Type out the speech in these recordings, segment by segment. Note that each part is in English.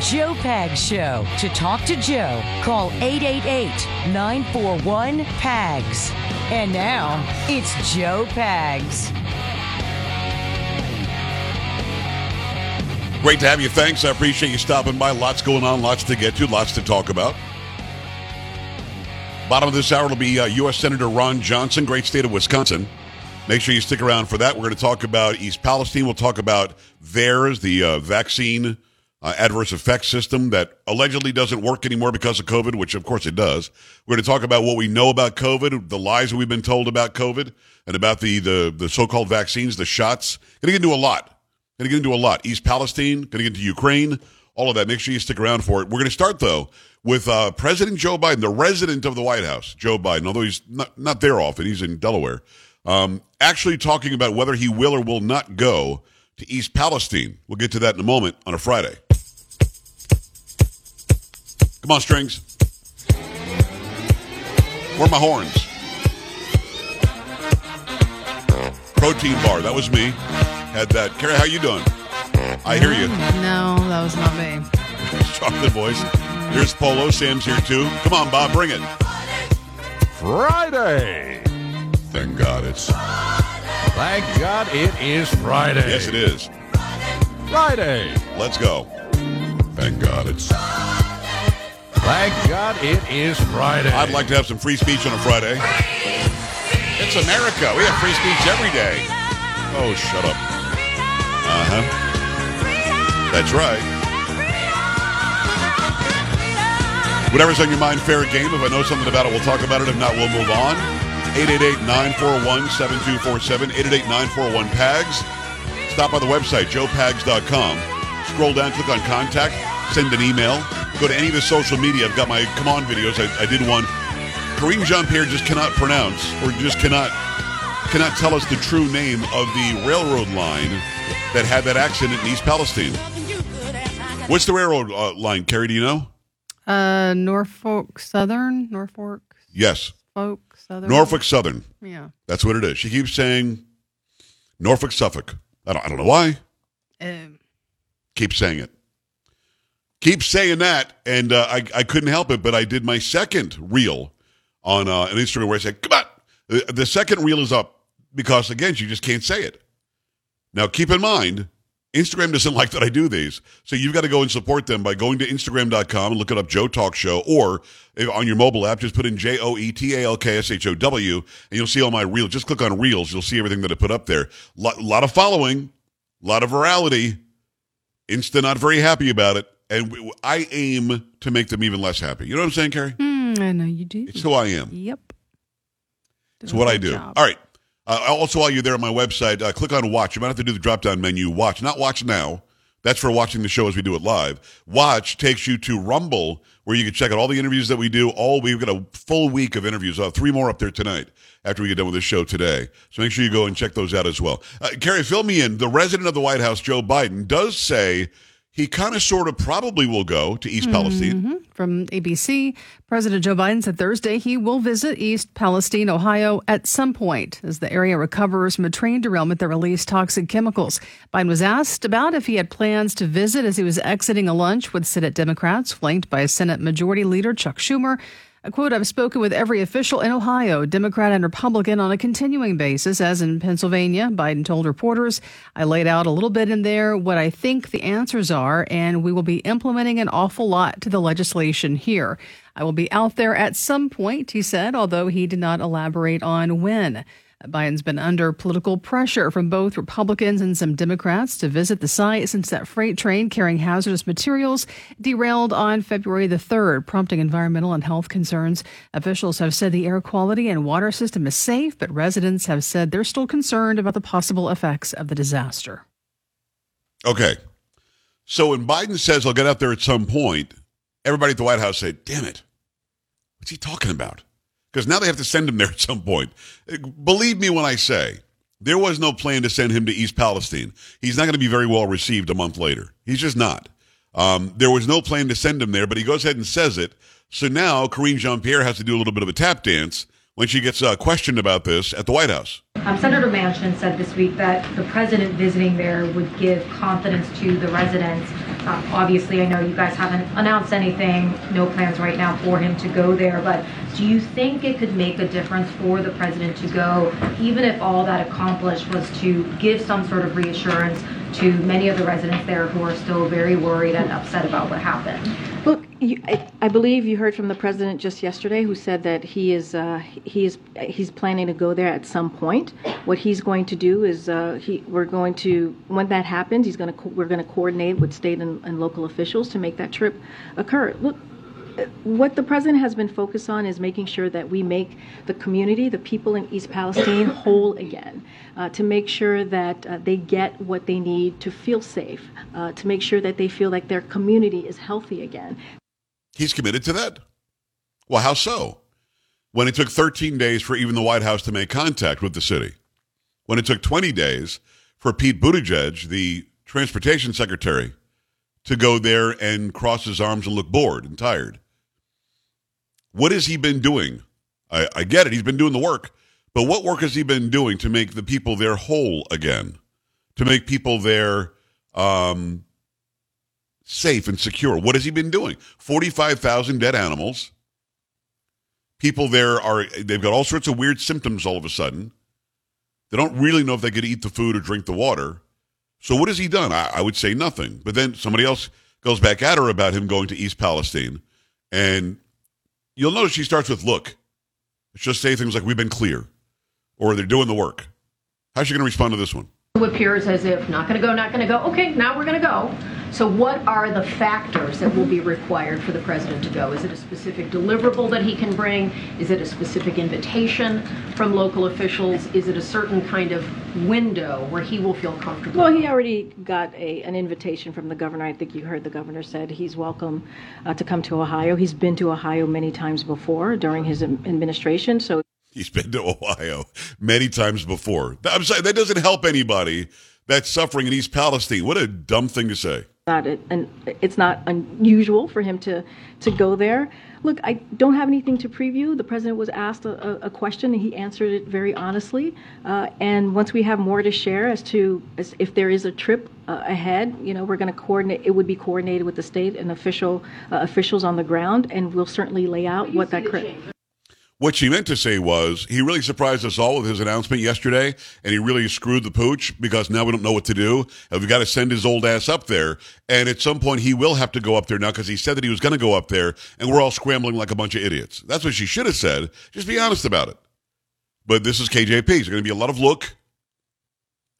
Joe Pags Show. To talk to Joe, call 888 941 PAGS. And now, it's Joe Pags. Great to have you. Thanks. I appreciate you stopping by. Lots going on, lots to get to, lots to talk about. Bottom of this hour will be uh, U.S. Senator Ron Johnson, great state of Wisconsin. Make sure you stick around for that. We're going to talk about East Palestine. We'll talk about theirs, the uh, vaccine uh, adverse effects system that allegedly doesn't work anymore because of COVID, which of course it does. We're going to talk about what we know about COVID, the lies that we've been told about COVID, and about the the, the so-called vaccines, the shots. Going to get into a lot. Going to get into a lot. East Palestine, going to get into Ukraine, all of that. Make sure you stick around for it. We're going to start, though, with uh, President Joe Biden, the resident of the White House, Joe Biden, although he's not, not there often, he's in Delaware, um, actually talking about whether he will or will not go to East Palestine. We'll get to that in a moment on a Friday. Come on, strings. Where are my horns? Protein bar. That was me. Had that. Carrie, how you doing? I hear you. No, that was not me. Chocolate voice. Here's Polo. Sam's here too. Come on, Bob. Bring it. Friday. Thank God it's. Thank God it is Friday. Yes, it is. Friday. Let's go. Thank God it's. Thank God it is Friday. I'd like to have some free speech on a Friday. It's America. We have free speech every day. Oh, shut up. Uh huh. That's right. Whatever's on your mind, fair game. If I know something about it, we'll talk about it. If not, we'll move on. 888-941-7247, 888-941-PAGS. Stop by the website, joepags.com. Scroll down, click on contact, send an email. Go to any of the social media. I've got my Come On videos. I, I did one. Karine Jean-Pierre just cannot pronounce or just cannot cannot tell us the true name of the railroad line that had that accident in East Palestine. What's the railroad uh, line, Carrie? Do you know? Uh, Norfolk Southern, Norfolk Yes. Folk Southern. Norfolk Southern. Yeah. That's what it is. She keeps saying Norfolk Suffolk. I don't, I don't know why. Um, Keep saying it. Keep saying that. And uh, I, I couldn't help it, but I did my second reel on uh, an Instagram where I said, come on. The, second reel is up because, again, you just can't say it. Now, keep in mind, Instagram doesn't like that I do these. So you've got to go and support them by going to Instagram.com and looking up Joe Talk Show, or on your mobile app, just put in J O E T A L K S H O W, and you'll see all my reels. Just click on Reels. You'll see everything that I put up there. A lot, lot of following, a lot of virality. Insta not very happy about it. And we, I aim to make them even less happy. You know what I'm saying, Carrie? mm, I know you do. It's who I am. Yep. It's what I do. job. All right. Uh, also, while you're there on my website, uh, click on watch. You might have to do the drop down menu. Watch, not watch now. That's for watching the show as we do it live. Watch takes you to Rumble, where you can check out all the interviews that we do. All we've got a full week of interviews. Uh, three more up there tonight after we get done with this show today. So make sure you go and check those out as well. Uh, Carrie, fill me in. The resident of the White House, Joe Biden, does say he kind of, sort of, probably will go to East Palestine. Mhm. From ABC, President Joe Biden said Thursday he will visit East Palestine, Ohio at some point as the area recovers from a train derailment that released toxic chemicals. Biden was asked about if he had plans to visit as he was exiting a lunch with Senate Democrats, flanked by Senate Majority Leader Chuck Schumer. Quote, I've spoken with every official in Ohio, Democrat and Republican, on a continuing basis, as in Pennsylvania, Biden told reporters. I laid out a little bit in there what I think the answers are, and we will be implementing an awful lot to the legislation here. I will be out there at some point, he said, although he did not elaborate on when. Biden's been under political pressure from both Republicans and some Democrats to visit the site since that freight train carrying hazardous materials derailed on February the 3rd, prompting environmental and health concerns. Officials have said the air quality and water system is safe, but residents have said they're still concerned about the possible effects of the disaster. Okay. So when Biden says he'll get out there at some point, everybody at the White House say, damn it, what's he talking about? Because now they have to send him there at some point. Believe me when I say, there was no plan to send him to East Palestine. He's not going to be very well received a month later. He's just not. Um, there was no plan to send him there, but he goes ahead and says it. So now Karine Jean Pierre has to do a little bit of a tap dance when she gets uh, questioned about this at the White House. Um, Senator Manchin said this week that the president visiting there would give confidence to the residents Um, obviously, I know you guys haven't announced anything, no plans right now for him to go there, but do you think it could make a difference for the president to go, even if all that accomplished was to give some sort of reassurance to many of the residents there who are still very worried and upset about what happened? Look, I, believe you heard from the president just yesterday, who said that he is uh, he is he's planning to go there at some point. What he's going to do is uh, he we're going to when that happens, he's going to we're going to coordinate with state and, and local officials to make that trip occur. Look, what the president has been focused on is making sure that we make the community, the people in East Palestine, whole again, uh, to make sure that uh, they get what they need to feel safe, uh, to make sure that they feel like their community is healthy again. He's committed to that? Well, how so? When it took 13 days for even the White House to make contact with the city, when it took 20 days for Pete Buttigieg, the transportation secretary, to go there and cross his arms and look bored and tired. What has he been doing? I, I get it, he's been doing the work, but what work has he been doing to make the people there whole again? To make people there um, safe and secure. What has he been doing? 45,000 dead animals. People there are, they've got all sorts of weird symptoms all of a sudden. They don't really know if they could eat the food or drink the water. So what has he done? I, I would say nothing. But then somebody else goes back at her about him going to East Palestine. And you'll notice she starts with, look. Just say things like, we've been clear. Or they're doing the work. How's she going to respond to this one? It appears as if not going to go, not going to go. Okay, now we're going to go. So, what are the factors that will be required for the president to go? Is it a specific deliverable that he can bring? Is it a specific invitation from local officials? Is it a certain kind of window where he will feel comfortable? Well, he already got a, an invitation from the governor. I think you heard the governor said he's welcome uh, to come to Ohio. He's been to Ohio many times before during his administration. So He's been to Ohio many times before. I'm sorry, that doesn't help anybody that's suffering in East Palestine. What a dumb thing to say. Not it, and it's not unusual for him to to go there. Look, I don't have anything to preview. The president was asked a, a question, and he answered it very honestly. Uh, and once we have more to share as to as if there is a trip uh, ahead, you know, we're going to coordinate. It would be coordinated with the state and official uh, officials on the ground, and we'll certainly lay out what that. What she meant to say was he really surprised us all with his announcement yesterday, and he really screwed the pooch because now we don't know what to do. And we've got to send his old ass up there. And at some point, he will have to go up there now because he said that he was going to go up there, and we're all scrambling like a bunch of idiots. That's what she should have said. Just be honest about it. But this is KJP. There's going to be a lot of look.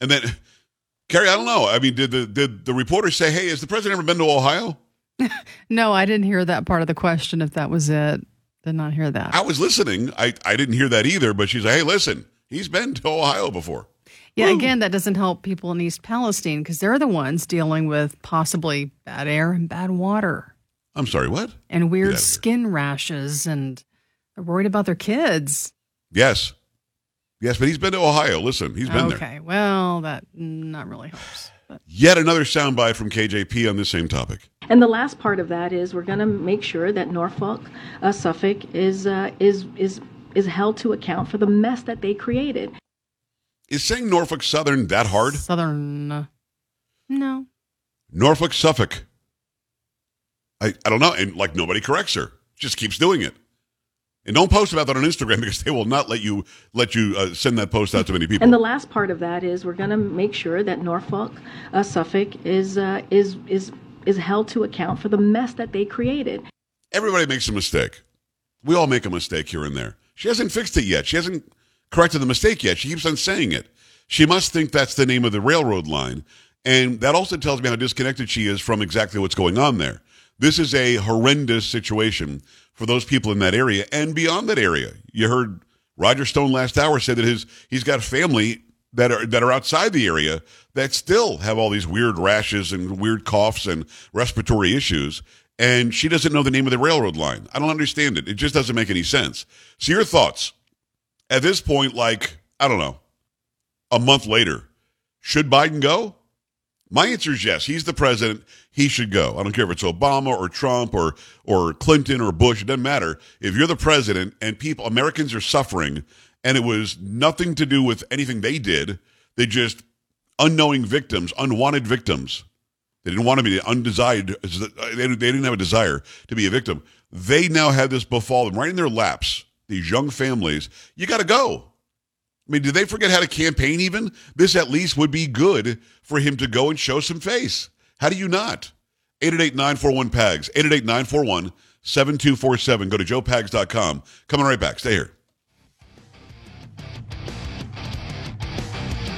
And then, Carrie, I don't know. I mean, did the did the reporter say, "Hey, has the president ever been to Ohio?" no, I didn't hear that part of the question. If that was it. Did not hear that. I was listening. I, I didn't hear that either, but she's like, hey, listen, he's been to Ohio before. Yeah, Woo. again, that doesn't help people in East Palestine because they're the ones dealing with possibly bad air and bad water. I'm sorry, what? And weird skin rashes, and they're worried about their kids. Yes. Yes, but he's been to Ohio. Listen, he's been okay. there. Okay, well, that not really helps. But. Yet another soundbite from KJP on the same topic. And the last part of that is we're going to make sure that Norfolk, uh, Suffolk is uh, is is is held to account for the mess that they created. Is saying Norfolk Southern that hard? Southern, no. Norfolk Suffolk. I I don't know, and like nobody corrects her. Just keeps doing it. And don't post about that on Instagram because they will not let you let you uh, send that post out to many people. And the last part of that is we're going to make sure that Norfolk, uh, Suffolk is uh, is is is held to account for the mess that they created. Everybody makes a mistake. We all make a mistake here and there. She hasn't fixed it yet. She hasn't corrected the mistake yet. She keeps on saying it. She must think that's the name of the railroad line. And that also tells me how disconnected she is from exactly what's going on there. This is a horrendous situation for those people in that area and beyond that area. You heard Roger Stone last hour say that his he's got family that are that are outside the area that still have all these weird rashes and weird coughs and respiratory issues and she doesn't know the name of the railroad line. I don't understand it. It just doesn't make any sense. So your thoughts at this point like I don't know, a month later, should Biden go? My answer is yes. He's the president. He should go. I don't care if it's Obama or Trump or or Clinton or Bush. It doesn't matter. If you're the president and people Americans are suffering, and it was nothing to do with anything they did, they just unknowing victims, unwanted victims. They didn't want to be undesired. They didn't have a desire to be a victim. They now have this befall them right in their laps. These young families, you got to go. I mean, did they forget how to campaign even? This at least would be good for him to go and show some face. How do you not? 888-941-PAGS, 888-941-7247. Go to joepags.com. Coming right back. Stay here.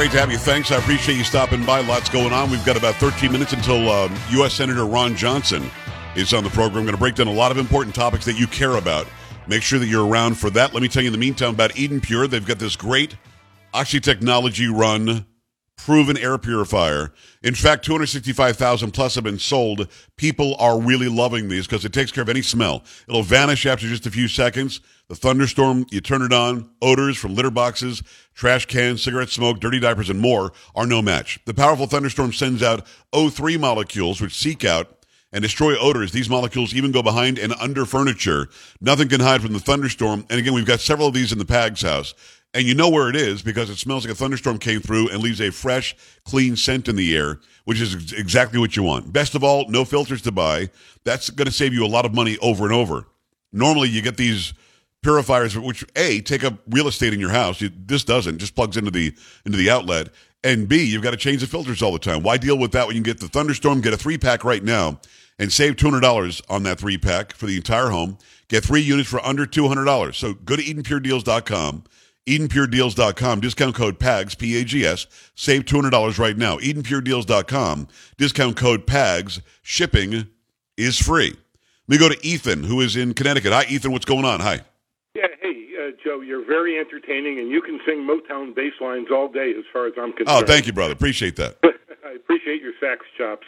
Great to have you. Thanks. I appreciate you stopping by. Lots going on. We've got about 13 minutes until um, U.S. Senator Ron Johnson is on the program. Going to break down a lot of important topics that you care about. Make sure that you're around for that. Let me tell you in the meantime about Eden Pure. They've got this great Oxy Technology run proven air purifier. In fact, 265,000 plus have been sold. People are really loving these because it takes care of any smell. It'll vanish after just a few seconds. The thunderstorm, you turn it on, odors from litter boxes, trash cans, cigarette smoke, dirty diapers, and more are no match. The powerful thunderstorm sends out O3 molecules, which seek out and destroy odors. These molecules even go behind and under furniture. Nothing can hide from the thunderstorm. And again, we've got several of these in the Pags house. And you know where it is because it smells like a thunderstorm came through and leaves a fresh, clean scent in the air, which is exactly what you want. Best of all, no filters to buy. That's going to save you a lot of money over and over. Normally, you get these purifiers, which A, take up real estate in your house. You, this doesn't, just plugs into the into the outlet. And B, you've got to change the filters all the time. Why deal with that when you can get the thunderstorm? Get a three pack right now and save $200 on that three pack for the entire home. Get three units for under $200. So go to EdenPureDeals.com. EdenPureDeals.com. Discount code PAGS, P-A-G-S. Save $200 right now. EdenPureDeals.com. Discount code PAGS. Shipping is free. Let me go to Ethan, who is in Connecticut. Hi, Ethan. What's going on? Hi. Yeah, hey, uh, Joe, you're very entertaining, and you can sing Motown bass lines all day as far as I'm concerned. Oh, thank you, brother. Appreciate that. Appreciate your sax chops.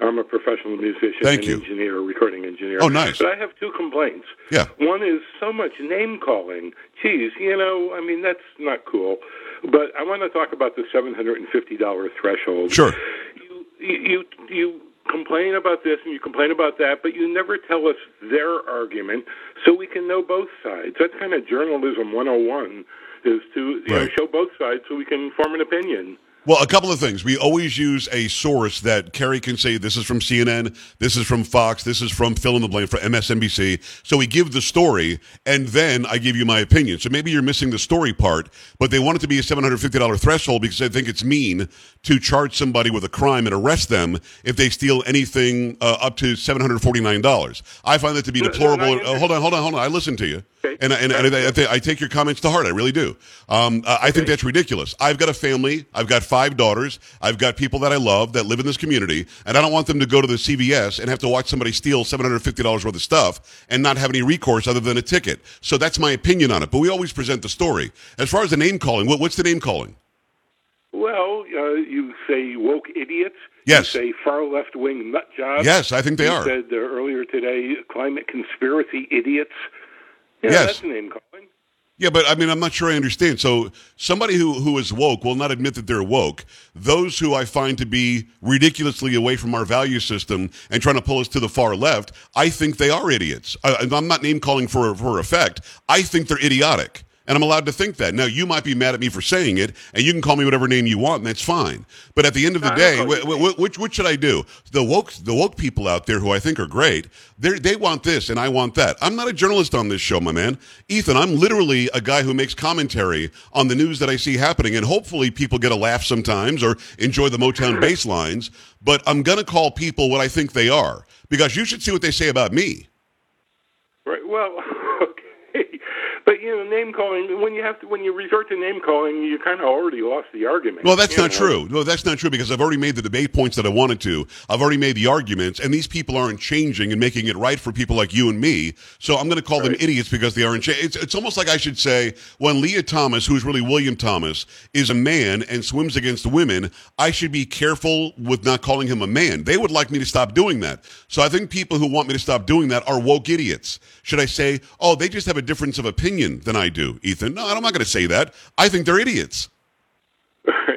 I'm a professional musician Thank and you. engineer, recording engineer. Oh, nice. But I have two complaints. Yeah. One is so much name calling. Geez, you know, I mean, that's not cool. But I want to talk about the $750 threshold. Sure. You, you, you complain about this and you complain about that, but you never tell us their argument so we can know both sides. That's kind of journalism 101 is to you know, show both sides so we can form an opinion. Well, a couple of things. We always use a source that Kerry can say this is from CNN, this is from Fox, this is from fill in the blank for MSNBC. So we give the story, and then I give you my opinion. So maybe you're missing the story part, but they want it to be a $750 threshold because they think it's mean to charge somebody with a crime and arrest them if they steal anything uh, up to $749. I find that to be deplorable. Uh, hold on, hold on, hold on. I listen to you. Okay. And, and, and I, I, I take your comments to heart. I really do. Um, I I think that's ridiculous. I've got a family. I've got five daughters. I've got people that I love that live in this community, and I don't want them to go to the CVS and have to watch somebody steal seven hundred fifty dollars worth of stuff and not have any recourse other than a ticket. So that's my opinion on it. But we always present the story. As far as the name calling, what, what's the name calling? Well, uh, you say woke idiots. Yes. You say far left wing nut jobs. Yes, I think they you are. said uh, earlier today climate conspiracy idiots. Yeah, Yes. that's name calling. Yeah, but I mean, I'm not sure I understand. So somebody who, who is woke will not admit that they're woke. Those who I find to be ridiculously away from our value system and trying to pull us to the far left, I think they are idiots. I, I'm not name calling for, for effect. I think they're idiotic. And I'm allowed to think that. Now, you might be mad at me for saying it, and you can call me whatever name you want, and that's fine. But at the end of the No, day, wh- wh- which, what should I do? The woke, the woke people out there who I think are great, they they want this and I want that. I'm not a journalist on this show, my man. Ethan, I'm literally a guy who makes commentary on the news that I see happening, and hopefully people get a laugh sometimes or enjoy the Motown bass lines. But I'm going to call people what I think they are because you should see what they say about me. Right. Well, you know, name calling. When you have to, when you resort to name calling, you kind of already lost the argument. Well, that's not know? true. No, that's not true because I've already made the debate points that I wanted to. I've already made the arguments, and these people aren't changing and making it right for people like you and me. So I'm going to call them idiots because they aren't. Cha- it's it's almost like I should say when Lia Thomas, who's really William Thomas, is a man and swims against women, I should be careful with not calling him a man. They would like me to stop doing that. So I think people who want me to stop doing that are woke idiots. Should I say, oh, they just have a difference of opinion than I do, Ethan? No, I'm not going to say that. I think they're idiots.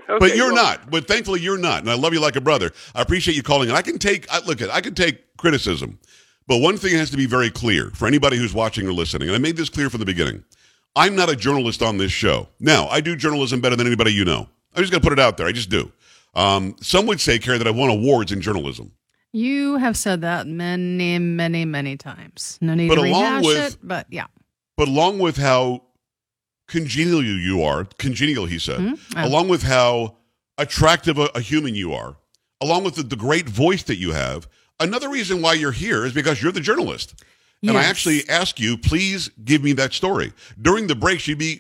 Okay, But you're well, not. But thankfully, you're not. And I love you like a brother. I appreciate you calling. And I can take. I, look at. I can take criticism. But one thing has to be very clear for anybody who's watching or listening. And I made this clear from the beginning. I'm not a journalist on this show. Now, I do journalism better than anybody you know. I'm just going to put it out there. I just do. Um, some would say, Carrie, that I won awards in journalism. You have said that many, many, many times. No need But to rehash with- it, but yeah. But along with how congenial you are, congenial, he said, Mhm. along with how attractive a, a human you are, along with the, the great voice that you have, another reason why you're here is because you're the journalist. And I actually ask you, please give me that story. During the breaks, you'd be,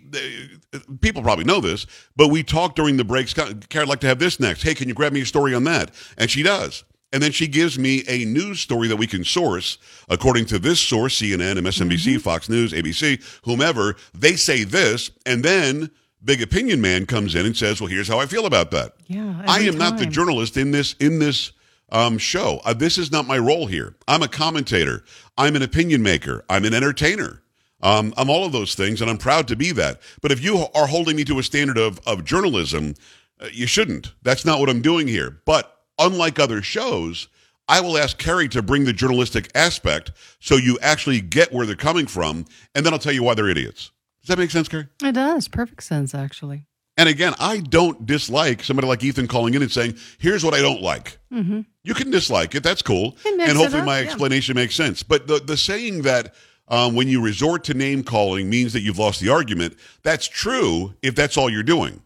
uh, people probably know this, but we talk during the breaks. Karen, I'd like to have this next. Hey, can you grab me a story on that? And she does. And then she gives me a news story that we can source according to this source, CNN, MSNBC, Mm-hmm. Fox News, ABC, whomever. They say this, and then Big Opinion Man comes in and says, well, here's how I feel about that. Yeah. I am not the journalist in this in this um, show. Uh, this is not my role here. I'm a commentator. I'm an opinion maker. I'm an entertainer. Um, I'm all of those things, and I'm proud to be that. But if you are holding me to a standard of of journalism, uh, you shouldn't. That's not what I'm doing here. But unlike other shows. I will ask Kerry to bring the journalistic aspect so you actually get where they're coming from, and then I'll tell you why they're idiots. Does that make sense, Kerry? It does. Perfect sense, actually. And again, I don't dislike somebody like Ethan calling in and saying, "Here's what I don't like." Mm-hmm. You can dislike it; that's cool, and hopefully up, my yeah. explanation makes sense. But the the saying that um, when you resort to name calling means that you've lost the argument. That's true if that's all you're doing.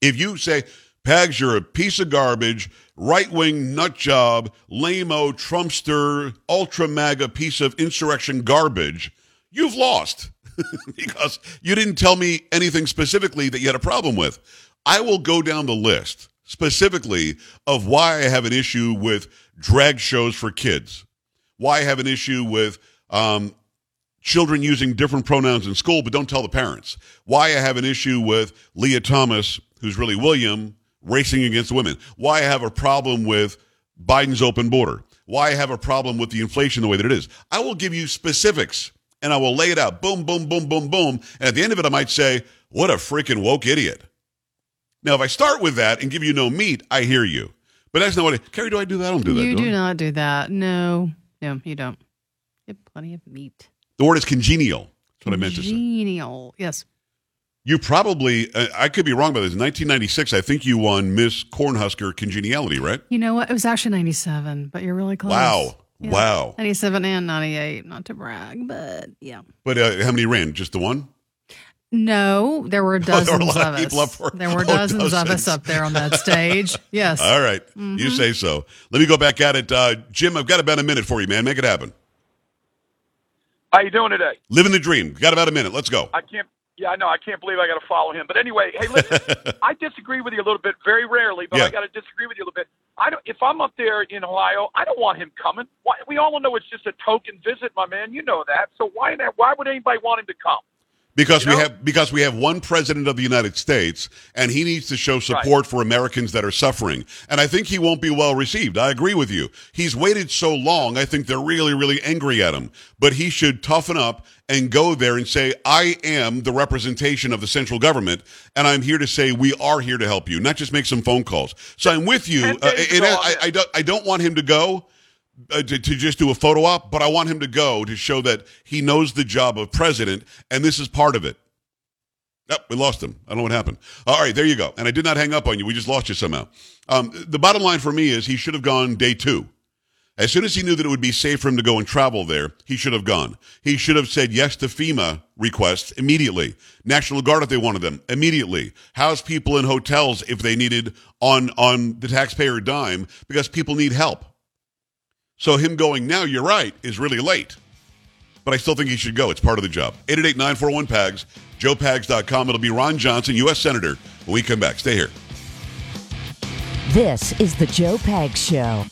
If you say, "Pags, you're a piece of garbage, right wing nut job, lameo, Trumpster, ultra MAGA piece of insurrection garbage," you've lost because you didn't tell me anything specifically that you had a problem with. I will go down the list specifically of why I have an issue with drag shows for kids, why I have an issue with um, children using different pronouns in school, but don't tell the parents, why I have an issue with Lia Thomas, who's really William, racing against women, why I have a problem with Biden's open border, why I have a problem with the inflation the way that it is. I will give you specifics and I will lay it out. Boom, boom, boom, boom, boom. And at the end of it, I might say, what a freaking woke idiot. Now, if I start with that and give you no meat, I hear you. But that's not what I, Carrie, do I do that? I don't do that. you do do not do that. No, no, you don't. You have plenty of meat. The word is congenial. That's what I meant to say. Congenial. Yes. You probably, uh, I could be wrong about this. In 1996, I think you won Miss Cornhusker Congeniality, right? You know what? It was actually 97, but you're really close. Wow. Yeah. Wow. 97 and 98. Not to brag, but yeah. But uh, how many ran? Just the one? No, there were there were a dozens lot of of people us. up for- there were oh, dozens, of us up there on that stage. Yes. All right. Mm-hmm. You say so. Let me go back at it. Uh, Jim, I've got about a minute for you, man. Make it happen. How you doing today? Living the dream. Got about a minute. Let's go. I can't. Yeah, I know. I can't believe I got to follow him. But anyway, hey, listen. I disagree with you a little bit, very rarely, but Yeah. I got to disagree with you a little bit. I don't. If I'm up there in Ohio, I don't want him coming. Why, we all know it's just a token visit, my man. You know that. So why that? Why would anybody want him to come? Because You we know? have because we have one president of the United States, and he needs to show support for Americans that are suffering. And I think he won't be well received. I agree with you. He's waited so long. I think they're really, really angry at him. But he should toughen up and go there and say, "I am the representation of the central government, and I'm here to say we are here to help you, not just make some phone calls." So I'm with you. Uh, and I, I don't. I don't want him to go uh, to, to just do a photo op, but I want him to go to show that he knows the job of president, and this is part of it. Yep, we lost him. I don't know what happened. All right, there you go. And I did not hang up on you. We just lost you somehow. Um, the bottom line for me is he should have gone day two. As soon as he knew that it would be safe for him to go and travel there, he should have gone. He should have said yes to FEMA requests immediately. National Guard if they wanted them immediately. House people in hotels if they needed on on the taxpayer dime because people need help. So him going now, you're right, is really late. But I still think he should go. It's part of the job. 888-941-PAGS, joepags.com. It'll be Ron Johnson, U.S. Senator, when we come back. Stay here. This is the Joe Pags Show.